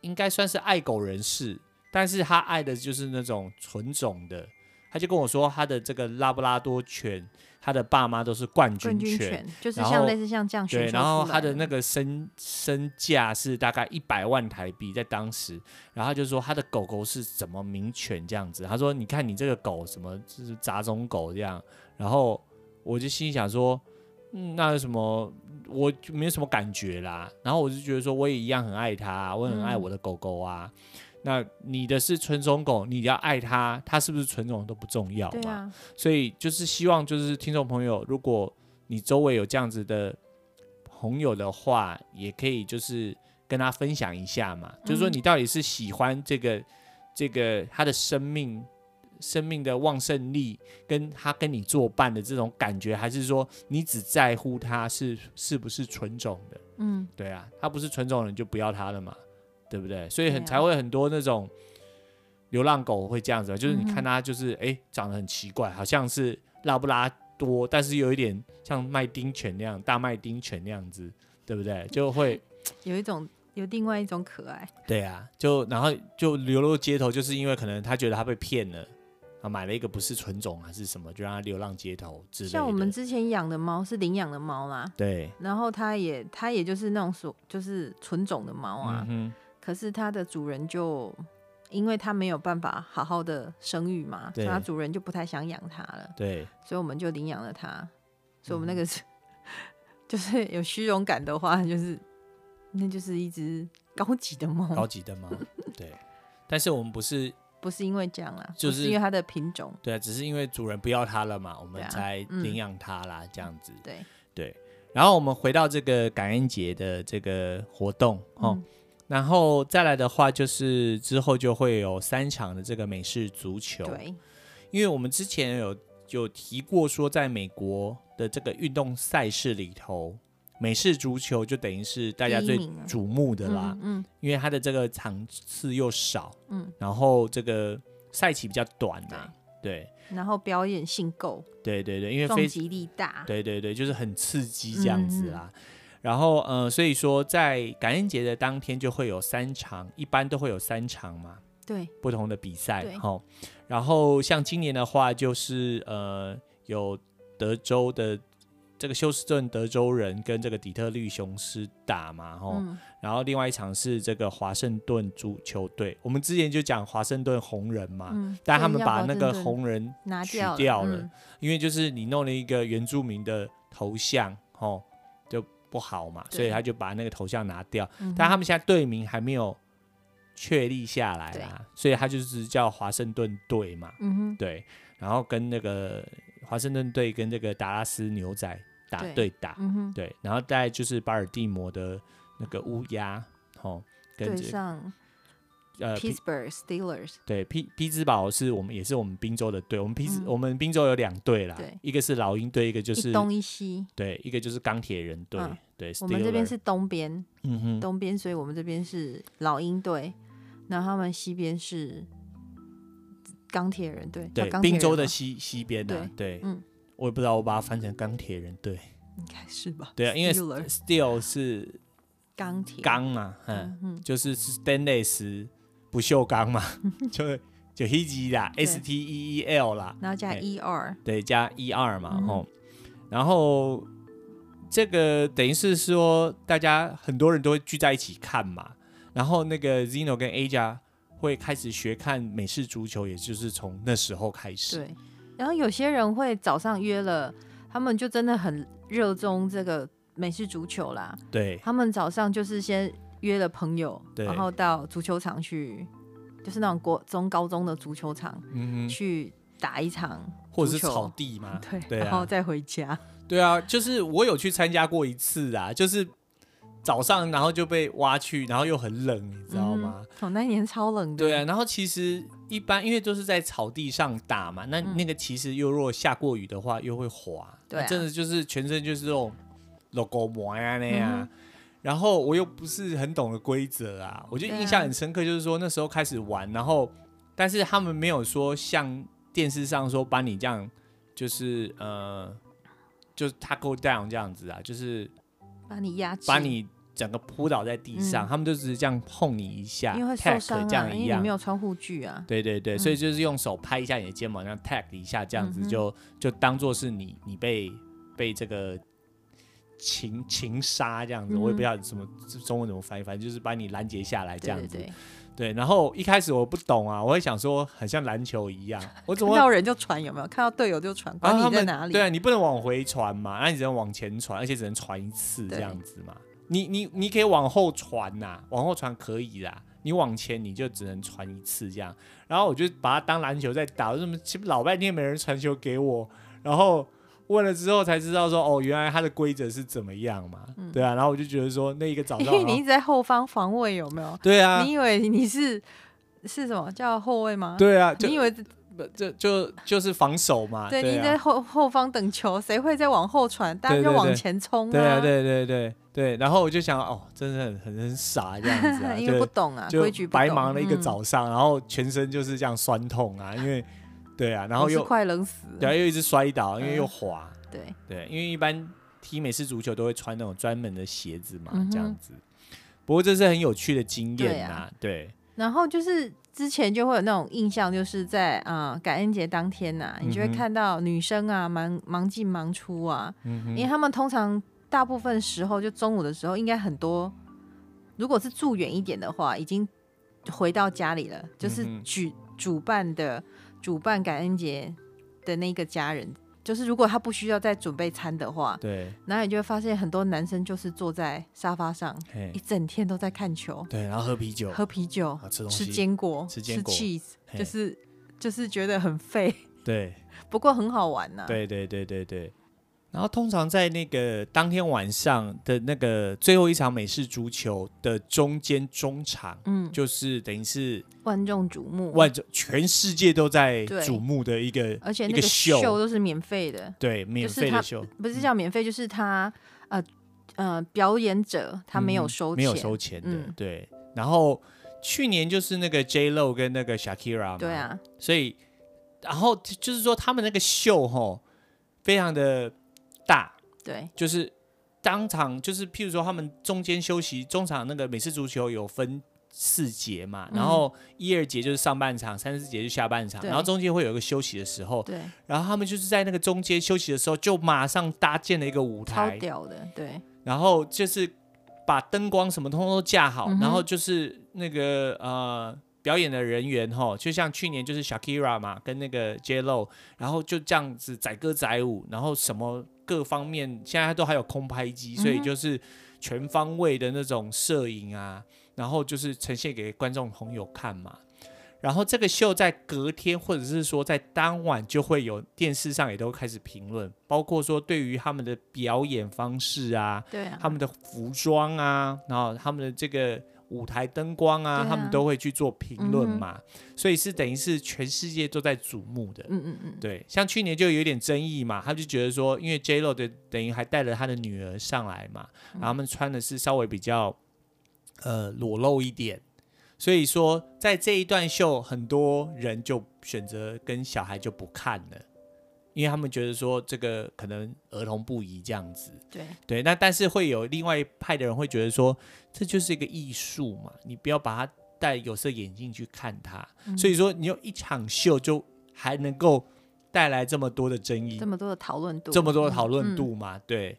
应该算是爱狗人士，但是他爱的就是那种纯种的。他就跟我说他的这个拉布拉多犬。他的爸妈都是冠军犬，就是像类似像这样。对，然后他的那个身身价是大概一百万台币，在当时。然后他就说他的狗狗是怎么名犬这样子。他说：“你看你这个狗什么就是杂种狗这样。”然后我就心想说：“嗯，那有什么？我就没有什么感觉啦。”然后我就觉得说，我也一样很爱它，我很爱我的狗狗啊。嗯那你的是纯种狗，你要爱它，它是不是纯种都不重要嘛？啊、所以就是希望就是听众朋友，如果你周围有这样子的朋友的话，也可以就是跟他分享一下嘛。嗯、就是说你到底是喜欢这个这个他的生命生命的旺盛力，跟他跟你作伴的这种感觉，还是说你只在乎他是是不是纯种的？嗯，对啊，他不是纯种的，你就不要他了嘛。对不对？所以很才会很多那种流浪狗会这样子，就是你看它就是哎、欸、长得很奇怪，好像是拉布拉多，但是有一点像麦丁犬那样，大麦丁犬那样子，对不对？[laughs] 就会有一种有另外一种可爱。对啊，就然后就流落街头，就是因为可能他觉得他被骗了，啊买了一个不是纯种还是什么，就让他流浪街头之类的。像我们之前养的猫是领养的猫啦，对，然后它也它也就是那种属就是纯种的猫啊。嗯可是它的主人就，因为它没有办法好好的生育嘛，所以它主人就不太想养它了。对，所以我们就领养了它。所以我们那个是，嗯、[laughs] 就是有虚荣感的话，就是那就是一只高级的猫。高 [laughs] 级的猫，对。但是我们不是，不是因为这样啦，就是因为它的品种。对啊，只是因为主人不要它了嘛，我们才领养它啦，嗯、这样子。对对。然后我们回到这个感恩节的这个活动，哦。嗯然后再来的话，就是之后就会有三场的这个美式足球。对，因为我们之前有有提过说，在美国的这个运动赛事里头，美式足球就等于是大家最瞩目的啦。嗯，嗯，因为它的这个场次又少，嗯，然后这个赛期比较短呐、啊，对，然后表演性够，对对对，因为撞击力大，对对对，就是很刺激这样子啦。嗯然后，呃，所以说在感恩节的当天就会有三场，一般都会有三场嘛，对，不同的比赛，哦。然后像今年的话，就是呃，有德州的这个休斯顿德州人跟这个底特律雄狮打嘛，然后另外一场是这个华盛顿足球队，我们之前就讲华盛顿红人嘛，嗯、但他们把那个红人拿掉了，掉了嗯、因为就是你弄了一个原住民的头像，齁。不好嘛，所以他就把那个头像拿掉。对但他们现在队名还没有确立下来啦，所以他就是叫华盛顿队嘛。嗯、哼对，然后跟那个华盛顿队跟这个达拉斯牛仔打对打，对，嗯、对，然后再就是巴尔的摩的那个乌鸦，哦，跟着上。呃，Pittsburgh Steelers 对，匹匹兹堡是我们也是我们宾州的队，我们匹兹我们宾州有两队啦，一个是老鹰队，一个就是东一西，对，一个就是钢铁人队，对，我们这边是东边，嗯哼，东边，所以我们这边是老鹰队，然后他们西边是钢铁人队，对，宾州的西西边的，对，嗯，我也不知道，我把它翻成钢铁人队，应该是吧？对啊，因为 Steel 是钢铁钢嘛，嗯，就是 Stainless。不锈钢嘛，[laughs] 就就 h e e 啦，S T E E L 啦，然后加 E R，对，加 E R 嘛，吼、嗯，然后这个等于是说，大家很多人都会聚在一起看嘛，然后那个 Zeno 跟 Aja 会开始学看美式足球，也就是从那时候开始。对，然后有些人会早上约了，他们就真的很热衷这个美式足球啦。对，他们早上就是先。约了朋友，然后到足球场去，就是那种国中高中的足球场，嗯哼，去打一场，或者是草地嘛，[laughs] 对，对啊，然后再回家。对啊，就是我有去参加过一次啊，就是早上然后就被挖去，然后又很冷，你知道吗？哦、嗯，那一年超冷的。对啊，然后其实一般因为都是在草地上打嘛，那那个其实又如果下过雨的话又会滑，对、啊，真的就是全身就是这种 logo 膜呀那样。嗯然后我又不是很懂的规则啊，我就印象很深刻，就是说那时候开始玩，然后但是他们没有说像电视上说把你这样，就是呃，就是 tackle down 这样子啊，就是把你压制，把你整个扑倒在地上，嗯、他们就只是这样碰你一下，因为会受伤啊，这样一样，因为你没有穿护具啊。对对对，所以就是用手拍一下你的肩膀，这样 tag 一下，这样子就、嗯、就当做是你你被被这个情情杀这样子，嗯、我也不知道什么中文怎么翻译，反正就是把你拦截下来这样子。对，对，对。对，然后一开始我不懂啊，我会想说很像篮球一样，我怎么看到人就传有没有？看到队友就传，管你在哪里？对啊，你不能往回传嘛，那你只能往前传，而且只能传一次这样子嘛。你你你可以往后传呐，往后传可以啦，你往前你就只能传一次这样。然后我就把它当篮球在打，为什么老半天没人传球给我？然后。问了之后才知道说哦，原来它的规则是怎么样嘛？嗯、对啊，然后我就觉得说那一个早上，因为你一直在后方防卫有没有？对啊，你以为你是是什么叫后卫吗？对啊，你以为这就就，就是防守嘛？对，对啊、你在后后方等球，谁会再往后传？大家就往前冲啊！对啊，对对对对，然后我就想哦，真的很很很傻这样子啊，[laughs] 因为不懂啊，规矩不懂，白忙了一个早上，嗯、然后全身就是这样酸痛啊，因为。对啊，然后又快冷死，对啊，又一直摔倒，因为又滑。嗯、对对，因为一般踢美式足球都会穿那种专门的鞋子嘛，这样子。不过这是很有趣的经验呐，对，啊、对。然后就是之前就会有那种印象，就是在啊、呃、感恩节当天呐、啊，你就会看到女生啊忙忙进忙出啊，嗯、因为他们通常大部分时候就中午的时候，应该很多，如果是住远一点的话，已经回到家里了，就是举主办的。主办感恩节的那个家人，就是如果他不需要再准备餐的话，对，然后你就会发现很多男生就是坐在沙发上，嘿。一整天都在看球，对，然后喝啤酒，喝啤酒，吃吃坚果，吃坚果，吃 cheese，就是 [laughs] 就是觉得很废，对，[laughs] 不过很好玩呐、啊，对对对对对。然后通常在那个当天晚上的那个最后一场美式足球的中间中场，嗯，就是等于是万众瞩目，万众全世界都在瞩目的一个，而且那个秀。都是免费的，对，免费的秀，不是叫免费，就是他呃呃表演者他没有收钱，没有收钱的，对。然后去年就是那个 J Lo 跟那个 Shakira 嘛，对啊，所以然后就是说他们那个秀吼非常的。大。对，就是当场就是，譬如说他们中间休息，中场那个美式足球有分四节嘛，嗯、然后一二节就是上半场，三四节就下半场，然后中间会有一个休息的时候，对，然后他们就是在那个中间休息的时候，就马上搭建了一个舞台，超屌的，对，然后就是把灯光什么通通都架好，嗯、然后就是那个呃。表演的人员哈，就像去年就是 Shakira 嘛，跟那个 J Lo，然后就这样子载歌载舞，然后什么各方面现在都还有空拍机，所以就是全方位的那种摄影啊，然后就是呈现给观众朋友看嘛。然后这个秀在隔天或者是说在当晚就会有电视上也都开始评论，包括说对于他们的表演方式啊，对啊，他们的服装啊，然后他们的这个。舞台灯光啊，啊。他们都会去做评论嘛，嗯、所以是等于是全世界都在瞩目的。嗯嗯嗯，对，像去年就有点争议嘛，他就觉得说，因为 J Lo 的等于还带了他的女儿上来嘛，然后他们穿的是稍微比较呃裸露一点，所以说在这一段秀，很多人就选择跟小孩就不看了。因为他们觉得说这个可能儿童不宜这样子，对。对，那但是会有另外一派的人会觉得说，这就是一个艺术嘛，你不要把它戴有色眼镜去看它。嗯、所以说你用一场秀就还能够带来这么多的争议，这么多的讨论度，这么多的讨论度嘛，嗯、对。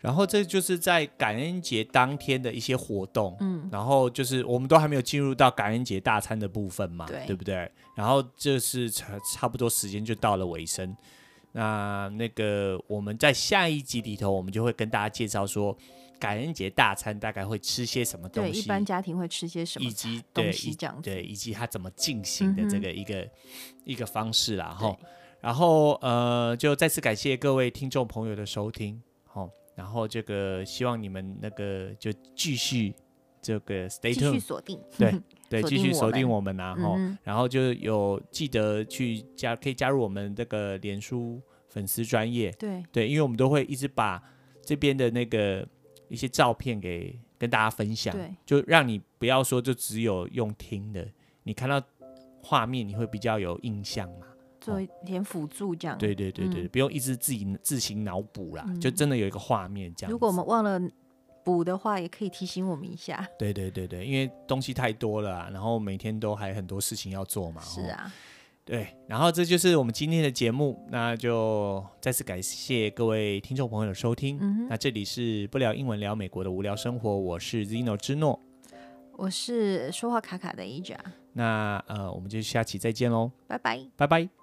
然后这就是在感恩节当天的一些活动，嗯，然后就是我们都还没有进入到感恩节大餐的部分嘛，对，对不对？然后这是差差不多时间就到了尾声，那那个我们在下一集里头，我们就会跟大家介绍说感恩节大餐大概会吃些什么东西，对，一般家庭会吃些什么，以及东西这样子，对，以及它怎么进行的这个一个、嗯、一个方式啦，哈。然后呃，就再次感谢各位听众朋友的收听，好。然后这个希望你们那个就继续这个 stay tuned，继续锁定，[laughs] 对对，继续锁定我们然后、嗯、然后就有记得去加，可以加入我们这个脸书粉丝专业，对对，因为我们都会一直把这边的那个一些照片给跟大家分享，对，就让你不要说就只有用听的，你看到画面你会比较有印象嘛。做一点辅助这样，对对对对，不用一直自己自行脑补啦，就真的有一个画面这样。如果我们忘了补的话，也可以提醒我们一下。对对对对，因为东西太多了，然后每天都还很多事情要做嘛。是啊。对，然后这就是我们今天的节目，那就再次感谢各位听众朋友的收听。嗯、那这里是不聊英文聊美国的无聊生活，我是 Zino 之诺，我是说话卡卡的 Aja。那呃，我们就下期再见喽，拜拜，拜拜。